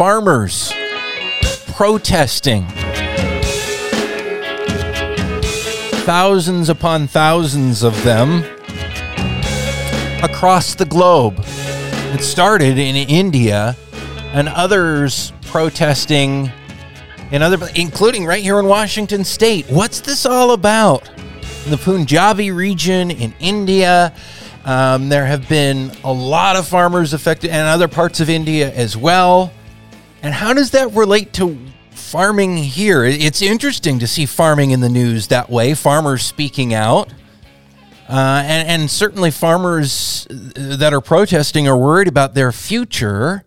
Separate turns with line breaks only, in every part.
farmers protesting. Thousands upon thousands of them across the globe. It started in India and others protesting in other including right here in Washington state. What's this all about? In the Punjabi region in India, um, there have been a lot of farmers affected and other parts of India as well. And how does that relate to farming here? It's interesting to see farming in the news that way, farmers speaking out. Uh, and, and certainly, farmers that are protesting are worried about their future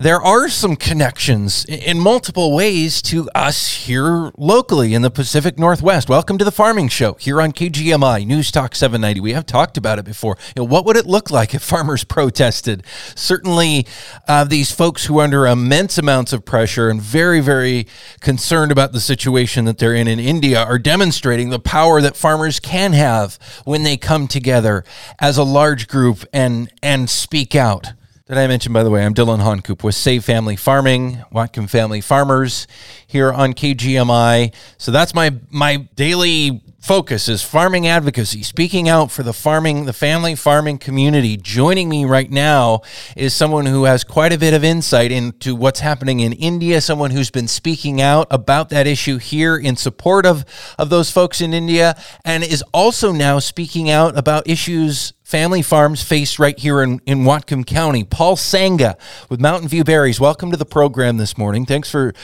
there are some connections in multiple ways to us here locally in the Pacific Northwest. Welcome to the Farming Show here on KGMI News Talk 790. We have talked about it before. You know, what would it look like if farmers protested? Certainly, uh, these folks who are under immense amounts of pressure and very, very concerned about the situation that they're in in India are demonstrating the power that farmers can have when they come together as a large group and and speak out. Did I mention, by the way, I'm Dillon Honcoop with Save Family Farming, Whatcom Family Farmers here on KGMI. So that's my my daily focus is farming advocacy, speaking out for the farming, the family farming community. Joining me right now is someone who has quite a bit of insight into what's happening in India, someone who's been speaking out about that issue here in support of, of those folks in India, and is also now speaking out about issues family farms face right here in, in Whatcom County. Paul Sangha with Mountain View Berries. Welcome to the program this morning. Thanks for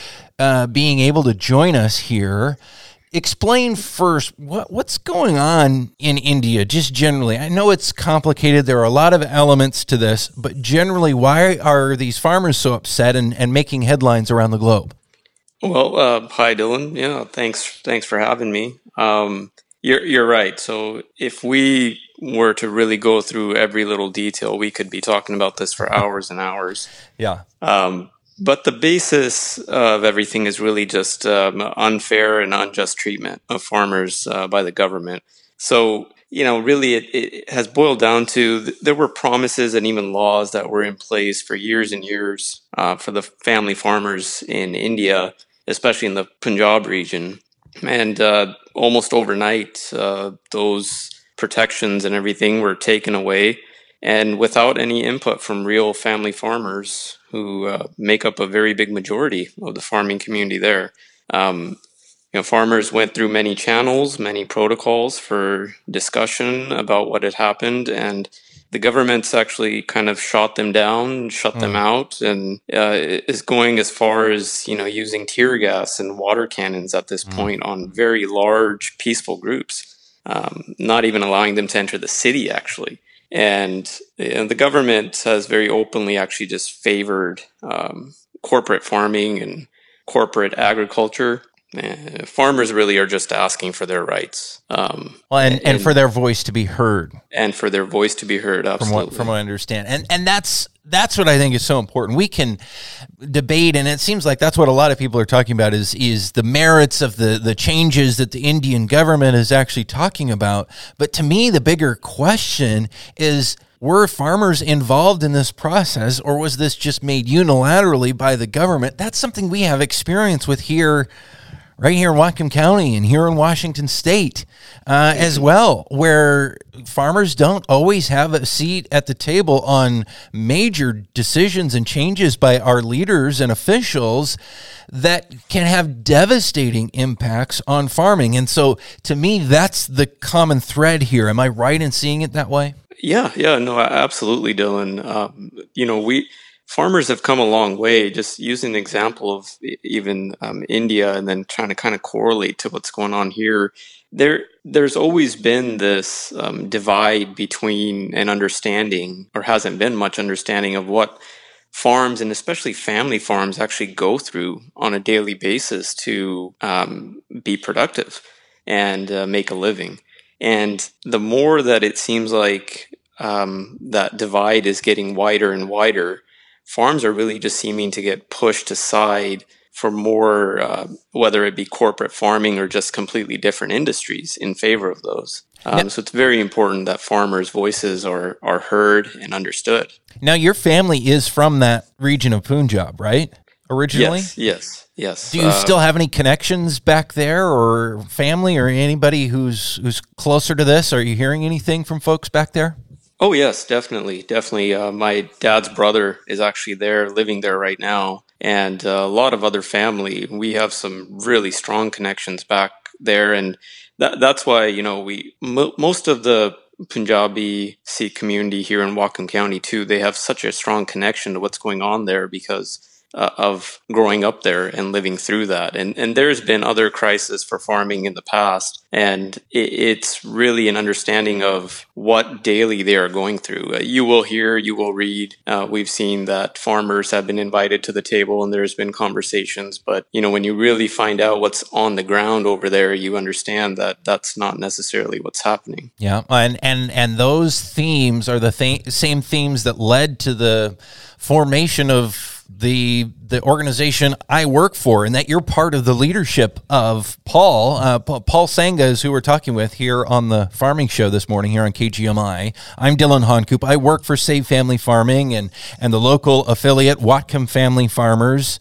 uh, being able to join us here. Explain first what, what's going on in India, just generally. I know it's complicated. There are a lot of elements to this, but generally, why are these farmers so upset and, and making headlines around the globe?
Well, uh, hi, Dillon. Yeah, thanks. Thanks for having me. Um, you're you're right. So if we were to really go through every little detail, we could be talking about this for hours and hours.
Yeah.
Um, but the basis of everything is really just um, unfair and unjust treatment of farmers uh, by the government. So, you know, really it, it, has boiled down to th- there were promises and even laws that were in place for years and years uh, for the family farmers in India, especially in the Punjab region. And uh, almost overnight, uh, those protections and everything were taken away and without any input from real family farmers who uh, make up a very big majority of the farming community there. Um, you know, farmers went through many channels, many protocols for discussion about what had happened, and the government's actually kind of shot them down, shut mm. them out, and uh, is going as far as you know using tear gas and water cannons at this mm. point on very large peaceful groups um, not even allowing them to enter the city, actually. And, and the government has very openly actually just favored um, corporate farming and corporate agriculture. Uh, farmers really are just asking for their rights.
Um, well, and, and, and, for their voice to be heard.
And for their voice to be heard, absolutely.
From what, from what I understand. And, and that's that's what I think is so important. We can debate, and it seems like that's what a lot of people are talking about is is the merits of the the changes that the Indian government is actually talking about. But to me, the bigger question is were farmers involved in this process or was this just made unilaterally by the government that's something we have experience with here right here in Whatcom County and here in Washington State uh, as well, where farmers don't always have a seat at the table on major decisions and changes by our leaders and officials that can have devastating impacts on farming. And so, to me, that's the common thread here. Am I right in seeing it that way?
Yeah, yeah, no, absolutely, Dillon. Um, you know, we farmers have come a long way. Just using the example of even um, India, and then trying to kind of correlate to what's going on here. There, there's always been this um, divide between an understanding, or hasn't been much understanding of what farms and especially family farms actually go through on a daily basis to um, be productive and uh, make a living. And the more that it seems like um, that divide is getting wider and wider, farms are really just seeming to get pushed aside for more, uh, whether it be corporate farming or just completely different industries in favor of those. Um, now, so it's very important that farmers' voices are are heard and understood.
Now, your family is from that region of Punjab, right? originally?
Yes, yes, yes.
Do you uh, still have any connections back there, or family, or anybody who's who's closer to this? Are you hearing anything from folks back there?
Oh yes, definitely, definitely. Uh, my dad's brother is actually there, living there right now, and uh, a lot of other family. We have some really strong connections back there, and that, that's why you know we m- most of the Punjabi Sikh community here in Whatcom County too. They have such a strong connection to what's going on there because uh, of growing up there and living through that. And and there's been other crises for farming in the past, and it, it's really an understanding of what daily they are going through. Uh, you will hear, you will read. Uh, we've seen that farmers have been invited to the table, and there's been conversations. But you know, when you really find out what's on the ground over there, you understand that that's not necessarily what's happening.
Yeah, and and and those themes are the th- same themes that led to the formation of the the organization I work for, and that you're part of the leadership of Paul. Uh, Paul Sangha is who we're talking with here on the Farming Show this morning here on KGMI. I'm Dillon Honcoop. I work for Save Family Farming and and the local affiliate Whatcom Family Farmers.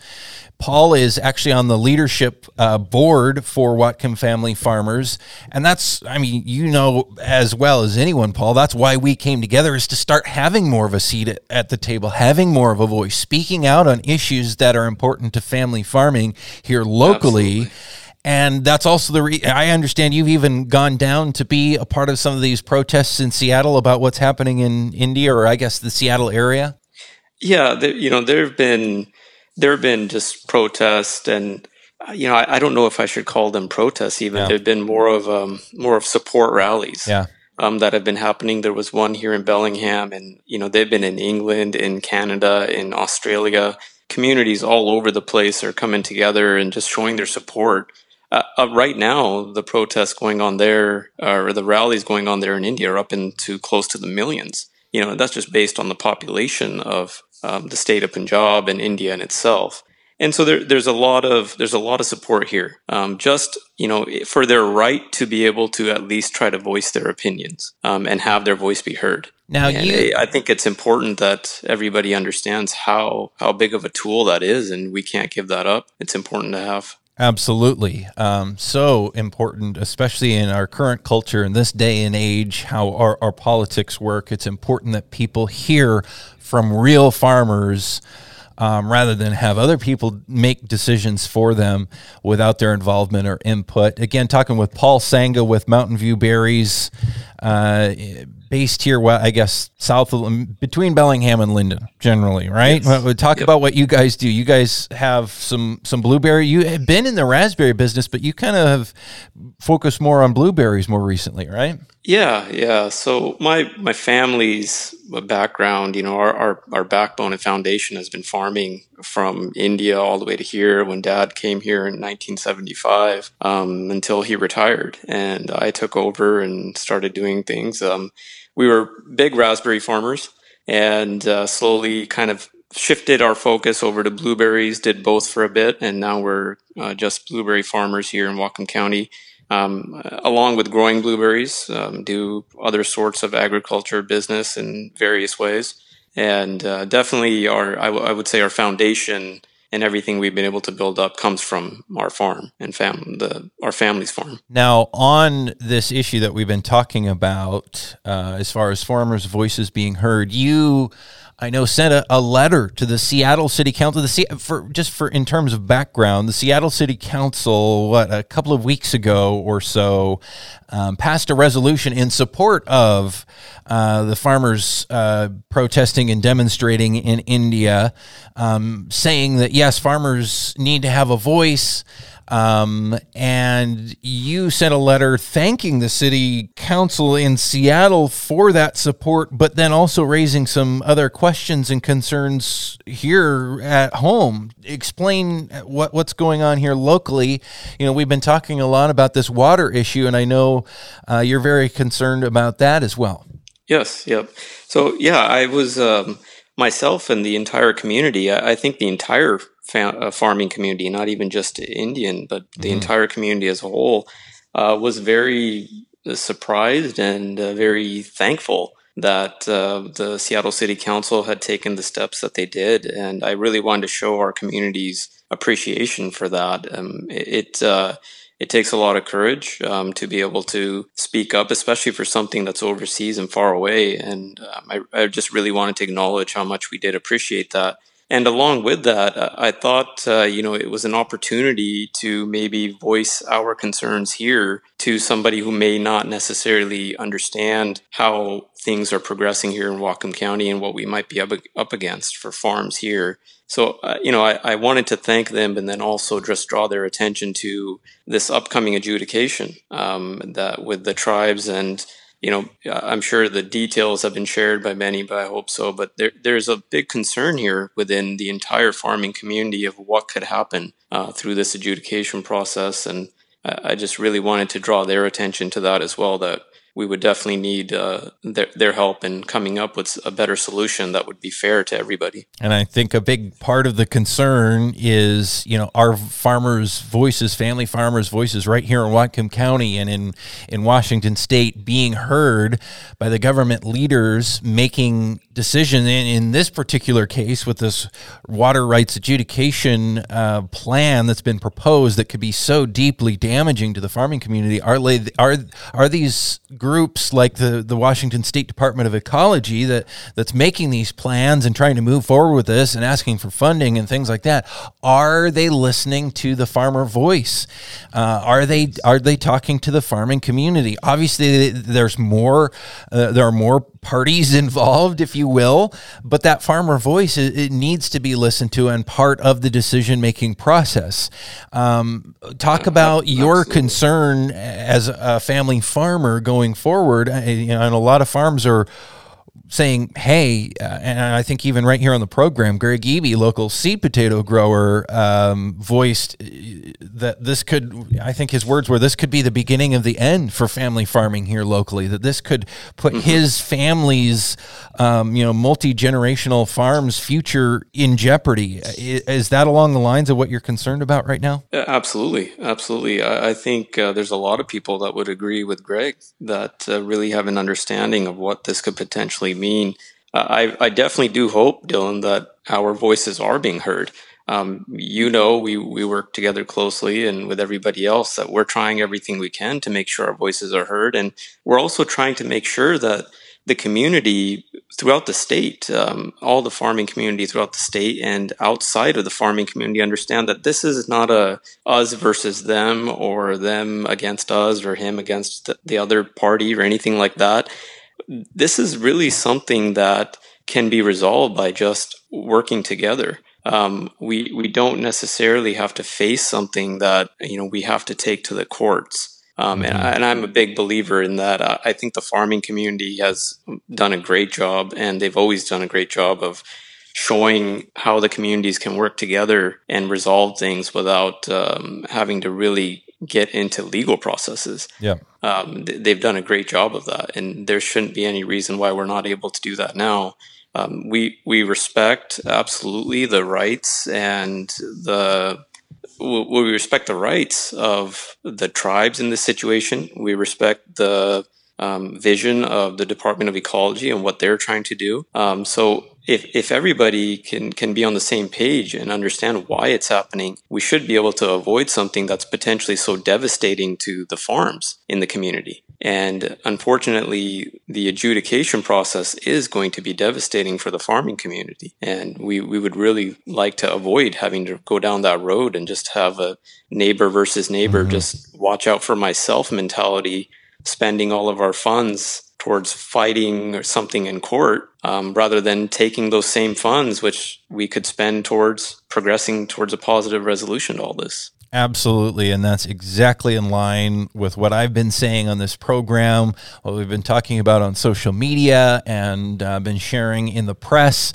Paul is actually on the leadership uh, board for Whatcom Family Farmers. And that's, I mean, you know as well as anyone, Paul, that's why we came together is to start having more of a seat at the table, having more of a voice, speaking out on issues that are important to family farming here locally. Absolutely. And that's also the re- I understand you've even gone down to be a part of some of these protests in Seattle about what's happening in India or I guess the Seattle area.
Yeah, there, you know, there have been there have been just protests and uh, you know I, I, don't know if I should call them protests even. Yeah. there've been more of um, more of support rallies
yeah.
um, that have been happening. There was one here in Bellingham and you know they've been in England in Canada in Australia. Communities all over the place are coming together and just showing their support. Uh, uh, right now the protests going on there or the rallies going on there in India are up into close to the millions. You know that's just based on the population of um, the state of Punjab and India in itself. And so there, there's a lot of there's a lot of support here, um, just you know, for their right to be able to at least try to voice their opinions um, and have their voice be heard.
Now, and you,
I think it's important that everybody understands how how big of a tool that is, and we can't give that up. It's important to have.
Absolutely. Um, so important, especially in our current culture in this day and age, how our, our politics work. It's important that people hear from real farmers um, rather than have other people make decisions for them without their involvement or input. Again, talking with Paul Sangha with Mountain View Berries. Uh, based here, well, I guess south of between Bellingham and Lynden, generally, right? Yes. We talk yep. about what you guys do. You guys have some some blueberry. You have been in the raspberry business, but you kind of have focused more on blueberries more recently, right?
Yeah, yeah. So my my family's background, you know, our, our, our backbone and foundation has been farming from India all the way to here. When Dad came here in 1975, um, until he retired, and I took over and started doing things. Um, we were big raspberry farmers, and uh, slowly kind of shifted our focus over to blueberries. Did both for a bit, and now we're uh, just blueberry farmers here in Whatcom County um, along with growing blueberries, um, do other sorts of agriculture business in various ways. And uh, definitely, our I, w- I would say our foundation and everything we've been able to build up comes from our farm and fam the our family's farm.
Now, on this issue that we've been talking about, uh, as far as farmers' voices being heard, you I know sent a, a letter to the Seattle City Council. The for just for in terms of background, the Seattle City Council, what a couple of weeks ago or so, um, passed a resolution in support of uh, the farmers uh, protesting and demonstrating in India, um, saying that yes, farmers need to have a voice. Um, and you sent a letter thanking the city council in Seattle for that support, but then also raising some other questions and concerns here at home. Explain what, what's going on here locally. You know, we've been talking a lot about this water issue, and I know uh, you're very concerned about that as well.
Yes, yep. So, yeah, I was um, myself and the entire community, I, I think the entire fa- uh, farming community, not even just Indian, but the mm entire community as a whole, uh, was very surprised and uh, very thankful that uh, the Seattle City Council had taken the steps that they did, and I really wanted to show our community's appreciation for that. Um, it, it uh, it takes a lot of courage um, to be able to speak up, especially for something that's overseas and far away. And um, I, I, just really wanted to acknowledge how much we did appreciate that. And along with that, uh, I thought, uh, you know, it was an opportunity to maybe voice our concerns here to somebody who may not necessarily understand how things are progressing here in Whatcom County and what we might be up, up against for farms here. So, uh, you know, I, I, wanted to thank them and then also just draw their attention to this upcoming adjudication um, that with the tribes and you know, I'm sure the details have been shared by many, but I hope so. But there, there's a big concern here within the entire farming community of what could happen uh, through this adjudication process, and I, I just really wanted to draw their attention to that as well. That we would definitely need uh, their, their help in coming up with a better solution that would be fair to everybody.
And I think a big part of the concern is, you know, our farmers' voices, family farmers' voices right here in Whatcom County and in, in Washington State being heard by the government leaders making decision in, in this particular case with this water rights adjudication uh, plan that's been proposed that could be so deeply damaging to the farming community. Are, are, are these groups like the, the Washington State Department of Ecology that that's making these plans and trying to move forward with this and asking for funding and things like that. Are they listening to the farmer voice? Uh, are they are they talking to the farming community? Obviously, there's more. Uh, there are more parties involved, if you will, but that farmer voice it, it needs to be listened to and part of the decision making process. Um, talk about your concern as a family farmer going forward. You know, and a lot of farms are saying, "Hey," uh, and I think even right here on the program, Greg Ebe, local seed potato grower, um, voiced uh, that this could. I think his words were, "This could be the beginning of the end for family farming here locally. That this could put mm-hmm. his family's, um, you know, multi generational farms' future in jeopardy." Is that along the lines of what you're concerned about right now?
Absolutely, absolutely. I, I think uh, there's a lot of people that would agree with Greg that uh, really have an understanding of what this could potentially mean. Uh, I, I definitely do hope, Dillon, that our voices are being heard. Um, you know, we, we work together closely and with everybody else that we're trying everything we can to make sure our voices are heard. And we're also trying to make sure that the community throughout the state, um, all the farming community throughout the state and outside of the farming community understand that this is not a us versus them or them against us or him against the other party or anything like that this is really something that can be resolved by just working together. Um, we we don't necessarily have to face something that you know we have to take to the courts. Um, and, mm-hmm. and, I'm a big believer in that. Uh, I think the farming community has done a great job, and they've always done a great job of showing how the communities can work together and resolve things without um, having to really get into legal processes.
Yeah.
Um, they've done a great job of that, and there shouldn't be any reason why we're not able to do that now. Um, we we respect absolutely the rights and the we respect the rights of the tribes in this situation. We respect the um, vision of the Department of Ecology and what they're trying to do. Um, so if, if everybody can, can be on the same page and understand why it's happening, we should be able to avoid something that's potentially so devastating to the farms in the community. And unfortunately, the adjudication process is going to be devastating for the farming community. And we, we would really like to avoid having to go down that road and just have a neighbor versus neighbor, mm-hmm. just watch out for myself mentality spending all of our funds towards fighting or something in court um, rather than taking those same funds which we could spend towards progressing towards a positive resolution to all this
Absolutely. And that's exactly in line with what I've been saying on this program, what we've been talking about on social media and uh, been sharing in the press,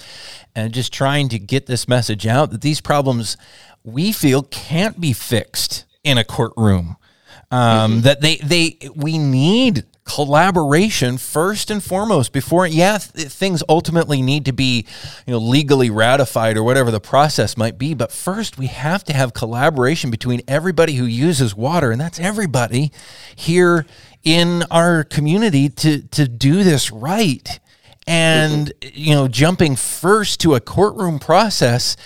and just trying to get this message out that these problems we feel can't be fixed in a courtroom um, mm-hmm. that they they we need collaboration first and foremost before yeah th- things ultimately need to be you know legally ratified or whatever the process might be but first we have to have collaboration between everybody who uses water and that's everybody here in our community to to do this right and you know jumping first to a courtroom process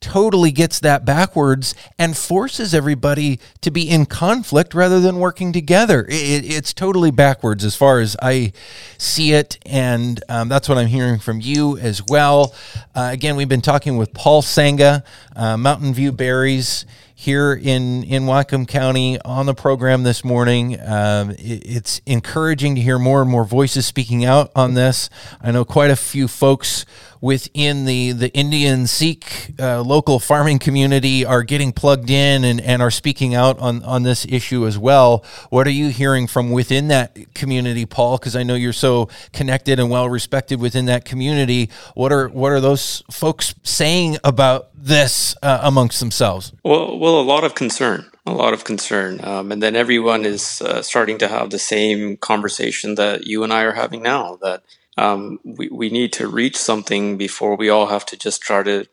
totally gets that backwards and forces everybody to be in conflict rather than working together. It, it's totally backwards as far as I see it. And um, that's what I'm hearing from you as well. Uh, again, we've been talking with Paul Sangha, uh, Mountain View Berries here in in Whatcom County on the program this morning. Um, it, it's encouraging to hear more and more voices speaking out on this. I know quite a few folks within the the Indian Sikh uh, local farming community are getting plugged in and, and are speaking out on on this issue as well. What are you hearing from within that community, Paul? Because I know you're so connected and well respected within that community. What are what are those folks saying about this uh, amongst themselves?
Well, well, a lot of concern, a lot of concern, um, and then everyone is uh, starting to have the same conversation that you and I are having now. That um, we we need to reach something before we all have to just try to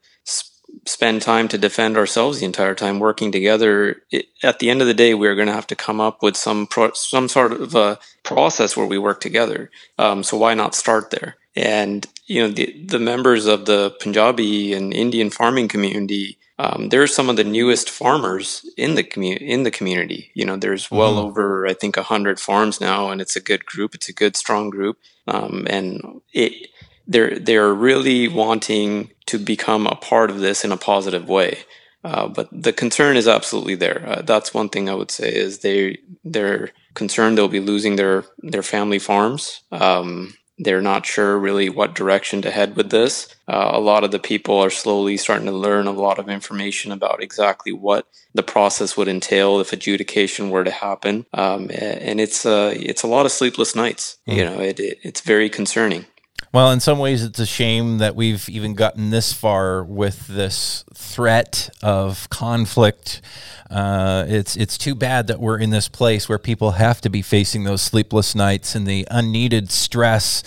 spend time to defend ourselves the entire time working together it, at the end of the day we're going to have to come up with some pro- some sort of a process where we work together um, so why not start there and you know the the members of the Punjabi and Indian farming community. Um, they're some of the newest farmers in the community. In the community, you know, there's well mm-hmm. over I think hundred farms now, and it's a good group. It's a good strong group, um, and it they're they're really wanting to become a part of this in a positive way. Uh, but the concern is absolutely there. Uh, that's one thing I would say is they they're concerned they'll be losing their their family farms. Um, they're not sure really what direction to head with this. Uh, a lot of the people are slowly starting to learn a lot of information about exactly what the process would entail if adjudication were to happen, um, and it's uh, it's a lot of sleepless nights. Mm. You know, it, it, it's very concerning.
Well, in some ways, it's a shame that we've even gotten this far with this threat of conflict. Uh, it's it's too bad that we're in this place where people have to be facing those sleepless nights and the unneeded stress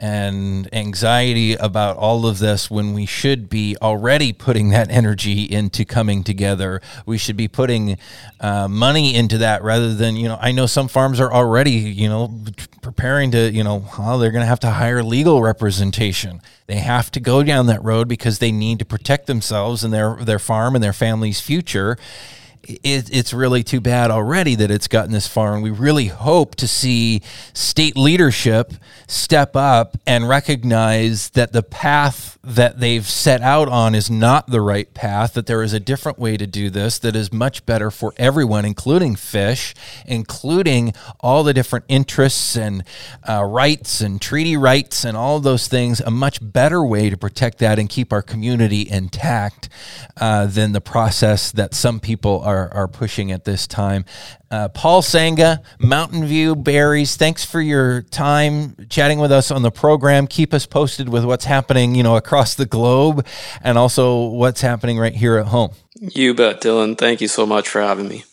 and anxiety about all of this when we should be already putting that energy into coming together. We should be putting uh, money into that rather than, you know, I know some farms are already, you know, preparing to, you know, oh, they're going to have to hire legal representation. They have to go down that road because they need to protect themselves and their, their farm and their family's future it, it's really too bad already that it's gotten this far. And we really hope to see state leadership step up and recognize that the path that they've set out on is not the right path, that there is a different way to do this that is much better for everyone, including fish, including all the different interests and uh, rights and treaty rights and all those things, a much better way to protect that and keep our community intact uh, than the process that some people are are, are pushing at this time. Uh, Paul Sangha, Mountain View Berries, thanks for your time chatting with us on the program. Keep us posted with what's happening, you know, across the globe and also what's happening right here at home.
You bet, Dillon. Thank you so much for having me.